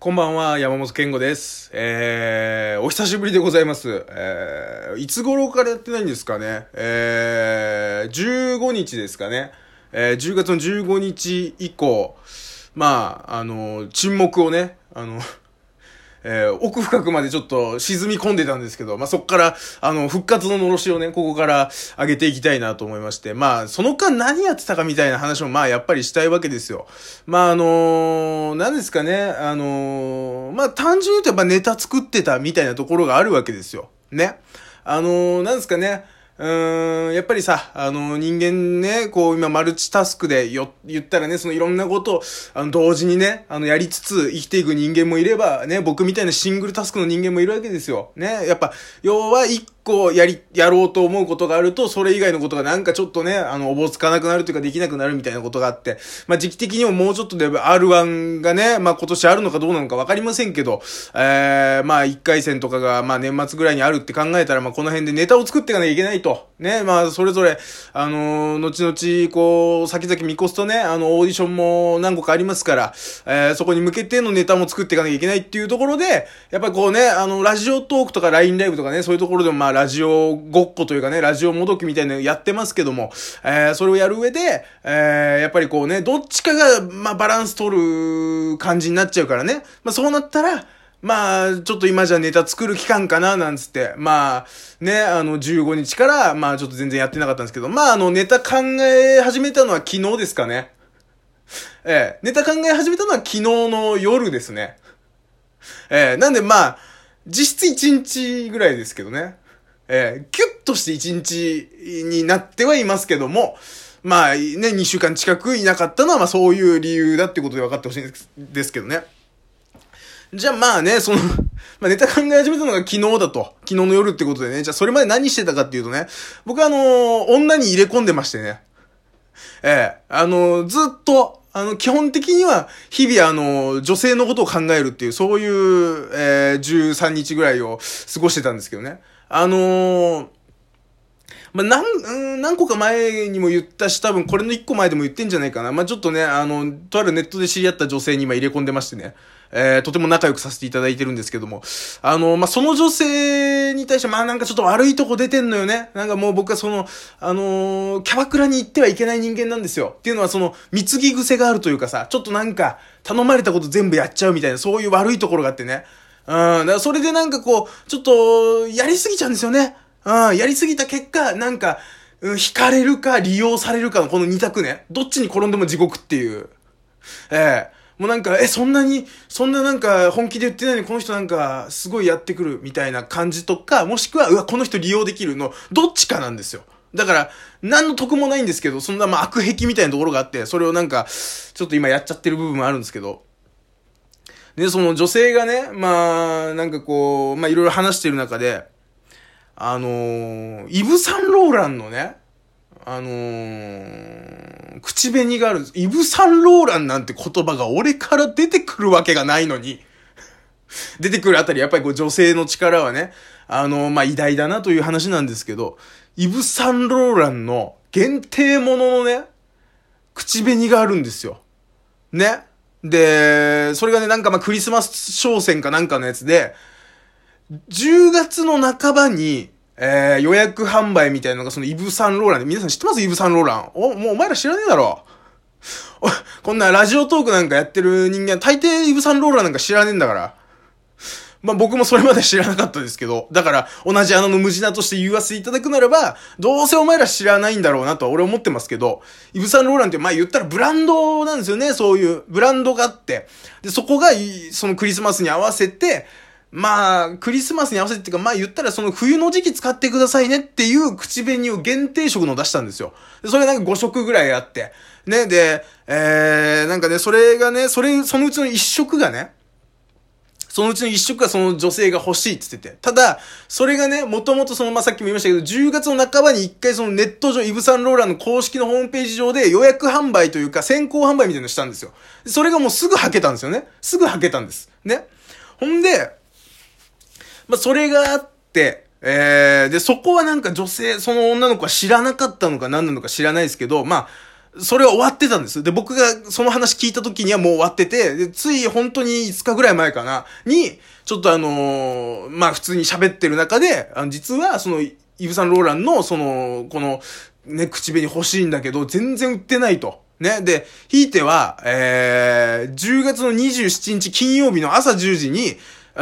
こんばんは、山本健吾です。えー、お久しぶりでございます。えー、いつ頃からやってないんですかね。えー、15日ですかね。えー、10月の15日以降、まあ、あの、沈黙をね、あの、えー奥深くまでちょっと沈み込んでたんですけど、まあ、そこから、あの、復活ののろしをね、ここから上げていきたいなと思いまして、まあ、その間何やってたかみたいな話も、まあ、やっぱりしたいわけですよ。まあ、あのー、何ですかね、あのー、まあ、単純に言うとやっぱネタ作ってたみたいなところがあるわけですよ。ね。あのー、なんですかね、うん、やっぱりさ、あの、人間ね、こう、今、マルチタスクでよ、言ったらね、そのいろんなことを、あの、同時にね、あの、やりつつ生きていく人間もいれば、ね、僕みたいなシングルタスクの人間もいるわけですよ。ね、やっぱ、要は、一個やり、やろうと思うことがあると、それ以外のことがなんかちょっとね、あの、おぼつかなくなるというか、できなくなるみたいなことがあって、まあ、時期的にももうちょっとで R1 がね、まあ、今年あるのかどうなのかわかりませんけど、えー、まあ、1回戦とかが、まあ、年末ぐらいにあるって考えたら、まあ、この辺でネタを作っていかなきゃいけないと。ね、まあ、それぞれ、あのー後々、こう、先々見越すとね、あの、オーディションも何個かありますから、えー、そこに向けてのネタも作っていかなきゃいけないっていうところで、やっぱりこうね、あの、ラジオトークとか LINE ライブとかね、そういうところでもまあ、ラジオごっこというかね、ラジオもどきみたいなのやってますけども、えー、それをやる上で、えー、やっぱりこうね、どっちかが、まあ、バランス取る感じになっちゃうからね、まあ、そうなったら、まあ、ちょっと今じゃネタ作る期間かな、なんつって。まあ、ね、あの、15日から、まあ、ちょっと全然やってなかったんですけど、まあ、あの、ネタ考え始めたのは昨日ですかね。ええ、ネタ考え始めたのは昨日の夜ですね。ええ、なんでまあ、実質1日ぐらいですけどね。ええ、キュッとして1日になってはいますけども、まあね、2週間近くいなかったのは、まあそういう理由だってことで分かってほしいんですですけどね。じゃあまあね、その、まあネタ考え始めたのが昨日だと。昨日の夜ってことでね。じゃあそれまで何してたかっていうとね、僕はあのー女に入れ込んでましてね。ええあのーずっと、あの、基本的には、日々あの、女性のことを考えるっていう、そういう、えー、13日ぐらいを過ごしてたんですけどね。あのーまあ、なん、何個か前にも言ったし、多分これの1個前でも言ってんじゃないかな。まあ、ちょっとね、あの、とあるネットで知り合った女性に今入れ込んでましてね。えー、とても仲良くさせていただいてるんですけども。あの、まあ、その女性に対して、まあ、なんかちょっと悪いとこ出てんのよね。なんかもう僕はその、あのーキャバクラに行ってはいけない人間なんですよ。っていうのはその、貢ぎ癖があるというかさ、ちょっとなんか、頼まれたこと全部やっちゃうみたいな、そういう悪いところがあってね。うん、だからそれでなんかこう、ちょっと、やりすぎちゃうんですよね。うん、やりすぎた結果、なんか、うん、惹かれるか利用されるかのこの二択ね。どっちに転んでも地獄っていう。ええもうなんか、え、そんなに、そんななんか本気で言ってないのにこの人なんかすごいやってくるみたいな感じとか、もしくは、うわ、この人利用できるの、どっちかなんですよ。だから、何の得もないんですけど、そんなまあ悪癖みたいなところがあって、それをなんか、ちょっと今やっちゃってる部分もあるんですけど、で、その女性がね、まあ、なんかこう、まあいろいろ話してる中で、あのー、イブ・サンローランのね、あのー、口紅があるんです。イブ・サンローランなんて言葉が俺から出てくるわけがないのに、出てくるあたり、やっぱりこう女性の力はね、あのー、まあ、偉大だなという話なんですけど、イブ・サンローランの限定もののね、口紅があるんですよ。ね。で、それがね、なんかまクリスマス商戦かなんかのやつで、10月の半ばに、えー、予約販売みたいなのがそのイブ・サンローランで、皆さん知ってます？イブ・サンローラン。お、もうお前ら知らねえだろ。こんなラジオトークなんかやってる人間、大抵イブ・サンローランなんか知らねえんだから。まあ僕もそれまで知らなかったですけど、だから同じ穴の無地なとして言わせていただくならば、どうせお前ら知らないんだろうなとは俺思ってますけど、イブ・サンローランってま言ったらブランドなんですよね、そういうブランドがあって。で、そこがそのクリスマスに合わせて、まあ、クリスマスに合わせてっていうか、まあ言ったらその冬の時期使ってくださいねっていう口紅を限定色の出したんですよ。それなんか5色ぐらいあって。ね、で、えー、なんかね、それがね、それ、そのうちの1色がね、そのうちの一色がその女性が欲しいって言ってて。ただ、それがね、もともとその、まあ、さっきも言いましたけど、10月の半ばに一回そのネット上、イブ・サンローランの公式のホームページ上で予約販売というか先行販売みたいなのしたんですよ。それがもうすぐ履けたんですよね。すぐ履けたんです。ね。ほんで、まあ、それがあって、えー、で、そこはなんか女性、その女の子は知らなかったのか何なのか知らないですけど、まあ、それは終わってたんです。で、僕がその話聞いた時にはもう終わってて、で、つい本当に5日ぐらい前かな、に、ちょっとあのー、まあ普通に喋ってる中で、あの実はその、イブ・サンローランの、その、この、ね、口紅欲しいんだけど、全然売ってないと。ね。で、ひいては、えー、10月の27日金曜日の朝10時に、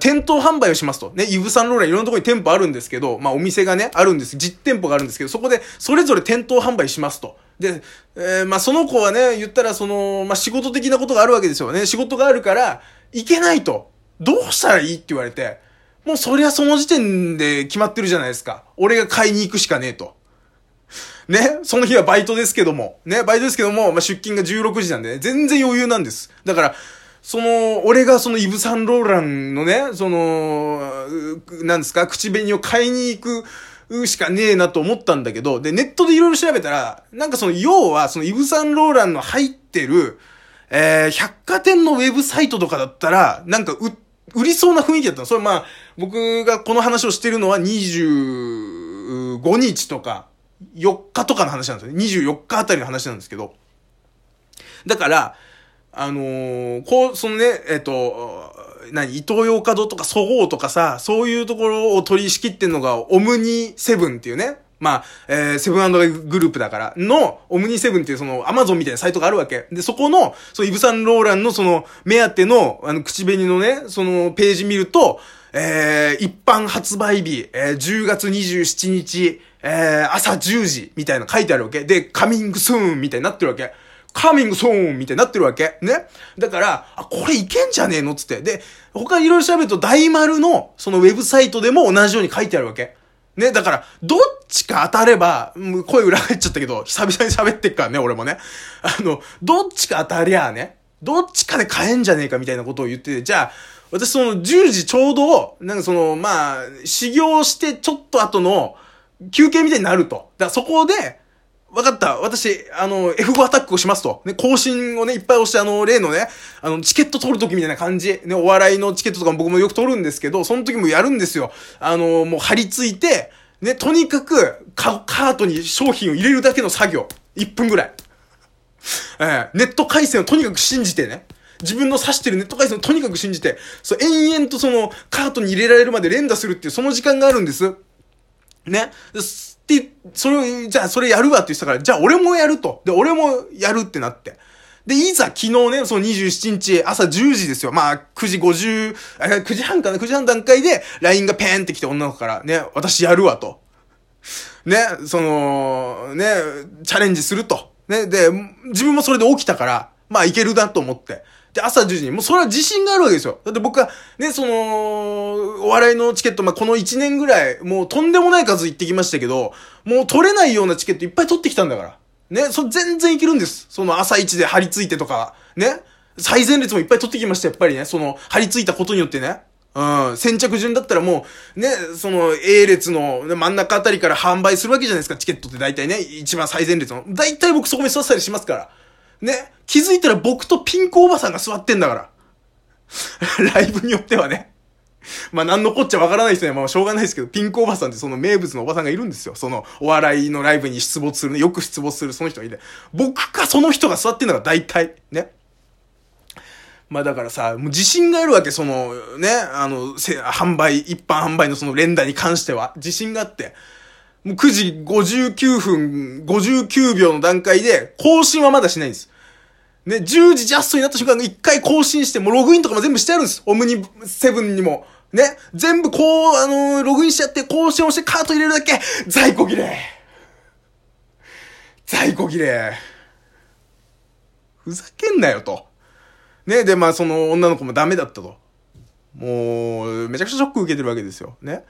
店頭販売をしますと。ね、イブ・サンローランいろんなところに店舗あるんですけど、まあお店がね、あるんです。実店舗があるんですけど、そこでそれぞれ店頭販売しますと。で、えー、まあその子はね、言ったらその、まあ仕事的なことがあるわけですよね。仕事があるから、行けないと。どうしたらいいって言われて、もうそりゃその時点で決まってるじゃないですか。俺が買いに行くしかねえと。ね、その日はバイトですけども、ね、バイトですけども、まあ、出勤が16時なんで、ね、全然余裕なんです。だから、その、俺がそのイブ・サンローランのね、その、なんですか、口紅を買いに行くしかねえなと思ったんだけど、で、ネットでいろいろ調べたら、なんかその、要は、そのイブ・サンローランの入ってる、えー、百貨店のウェブサイトとかだったら、なんか売、売りそうな雰囲気だったの。それまあ、僕がこの話をしてるのは25日とか、4日とかの話なんですよね。24日あたりの話なんですけど。だから、あのー、こう、そのね、えっ、と、何、伊東洋華堂とかそごうとかさ、そういうところを取り仕切ってんのが、オムニセブンっていうね、まあ、えー、セブングループだから、の、オムニセブンっていうその、アマゾンみたいなサイトがあるわけ。で、そこの、そのイブサンローランのその、目当ての、あの、口紅のね、その、ページ見ると、えー、一般発売日、えー、10月27日、えー、朝10時、みたいな書いてあるわけ。で、カミングスーンみたいになってるわけ。カーミングソーンみたいになってるわけ。ね。だから、あ、これいけんじゃねえのつって。で、他いろいろ調べると大丸の、そのウェブサイトでも同じように書いてあるわけ。ね。だから、どっちか当たれば、声裏返っちゃったけど、久々に喋ってっからね、俺もね。あの、どっちか当たりゃあね、どっちかで買えんじゃねえかみたいなことを言ってて、じゃあ、私その10時ちょうど、なんかその、まあ、修行してちょっと後の休憩みたいになると。だからそこで、わかった。私、あの、F5 アタックをしますと。ね、更新をね、いっぱい押して、あの、例のね、あの、チケット取るときみたいな感じ。ね、お笑いのチケットとかも僕もよく取るんですけど、その時もやるんですよ。あの、もう張り付いて、ね、とにかく、カートに商品を入れるだけの作業。1分ぐらい。えー、ネット回線をとにかく信じてね。自分の指してるネット回線をとにかく信じて、そう、延々とその、カートに入れられるまで連打するっていう、その時間があるんです。ね。で、それを、じゃあそれやるわって言ってたから、じゃあ俺もやると。で、俺もやるってなって。で、いざ昨日ね、その27日朝10時ですよ。まあ、9時50、9時半かな ?9 時半段階で LINE がペーンって来て女の子からね、私やるわと。ね、その、ね、チャレンジすると。ね、で、自分もそれで起きたから、まあいけるなと思って。で、朝10時に、もうそれは自信があるわけですよ。だって僕は、ね、その、お笑いのチケット、まあ、この1年ぐらい、もうとんでもない数行ってきましたけど、もう取れないようなチケットいっぱい取ってきたんだから。ね、そ、全然いけるんです。その朝一で張り付いてとか、ね。最前列もいっぱい取ってきました、やっぱりね。その、張り付いたことによってね。うん。先着順だったらもう、ね、その A 列の真ん中あたりから販売するわけじゃないですか、チケットって大体ね。一番最前列の。大体僕そこに座ったりしますから。ね。気づいたら僕とピンクおばさんが座ってんだから。ライブによってはね。まあ、なんのこっちゃわからない人にはまあしょうがないですけど、ピンクおばさんってその名物のおばさんがいるんですよ。そのお笑いのライブに出没するね。よく出没するその人がいて。僕かその人が座ってんだから大体。ね。まあだからさ、もう自信があるわけ、その、ね、あの、販売、一般販売のその連打に関しては。自信があって。もう9時59分、59秒の段階で、更新はまだしないんです。ね、10時ジャストになった瞬間に一回更新して、もうログインとかも全部してあるんです。オムニセブンにも。ね、全部こう、あのー、ログインしちゃって、更新をしてカート入れるだけ、在庫切れ在庫切れふざけんなよと。ね、で、まあその女の子もダメだったと。もう、めちゃくちゃショック受けてるわけですよ。ね。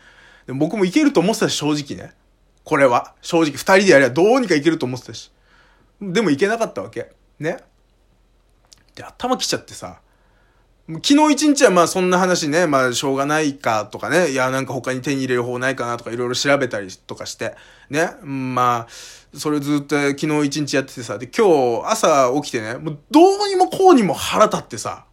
で僕もいけると思ってたし、正直ね。これは。正直、二人でやればどうにかいけると思ってたし。でもいけなかったわけ。ね。で、頭きちゃってさ。昨日一日はまあそんな話ね、まあしょうがないかとかね、いやなんか他に手に入れる方ないかなとかいろいろ調べたりとかして、ね、まあ、それずっと昨日一日やっててさ、で今日朝起きてね、もうどうにもこうにも腹立ってさ、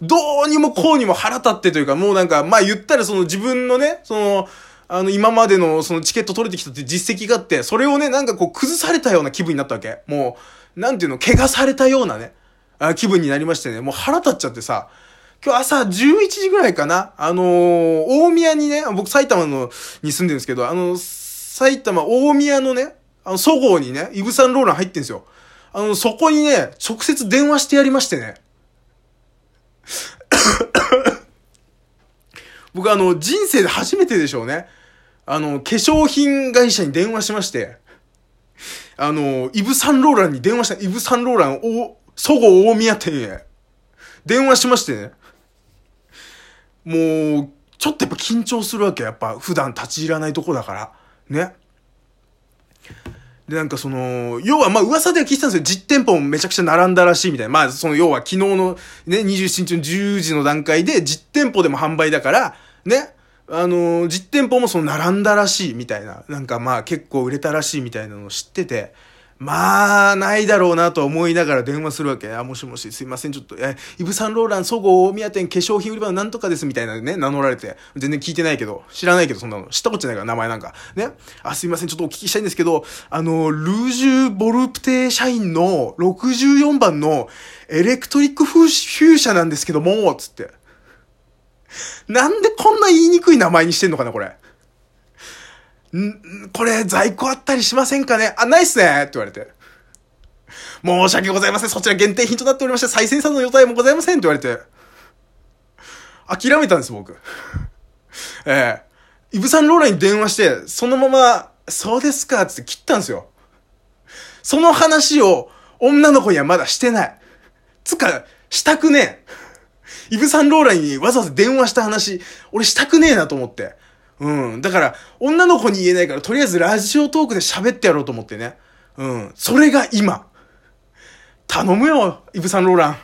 どうにもこうにも腹立ってというか、もうなんか、まあ言ったらその自分のね、その、あの、今までのそのチケット取れてきたって実績があって、それをね、なんかこう崩されたような気分になったわけ。もう、なんていうの、怪我されたようなね、あ気分になりましてね、もう腹立っちゃってさ、今日朝11時ぐらいかな、あのー、大宮にね、僕埼玉の、に住んでるんですけど、あの、埼玉大宮のね、あの、そごうにね、イブサンローラン入ってんですよ。あの、そこにね、直接電話してやりましてね。僕あの、人生で初めてでしょうね。あの、化粧品会社に電話しまして、あの、イブサンローランに電話した、イブサンローラン、お、そご大宮店へ、電話しましてね。もう、ちょっとやっぱ緊張するわけ。やっぱ普段立ち入らないとこだから。ね。で、なんかその、要はまあ噂では聞いてたんですよ。実店舗もめちゃくちゃ並んだらしいみたいな。まあその要は昨日のね、27日の10時の段階で実店舗でも販売だから、ね。あの実店舗もその並んだらしいみたいな。なんかまあ結構売れたらしいみたいなのを知ってて、まあ、ないだろうなと思いながら電話するわけ。あ、もしもし、すいません、ちょっと、え、イブ・サンローラン、そごう大宮店化粧品売り場のなんとかです、みたいなね、名乗られて。全然聞いてないけど、知らないけど、そんなの。知ったことないから、名前なんか。ね。あ、すいません、ちょっとお聞きしたいんですけど、あの、ルージュ・ボルプテ社員の64番のエレクトリックフュー車なんですけども、つって。なんでこんな言いにくい名前にしてんのかな、これ。ん、これ在庫あったりしませんかね？あ、ないっすねって言われて。申し訳ございません。そちら限定品となっておりまして、再生産の予定もございませんって言われて。諦めたんです、僕。ええー、イブサンローラに電話して、そのまま、そうですか？って切ったんですよ。その話を女の子にはまだしてない。つか、したくねえ。イブサンローランにわざわざ電話した話、俺したくねえなと思って。うん。だから、女の子に言えないから、とりあえずラジオトークで喋ってやろうと思ってね。うん。それが今。頼むよ、イブ・サンローラン。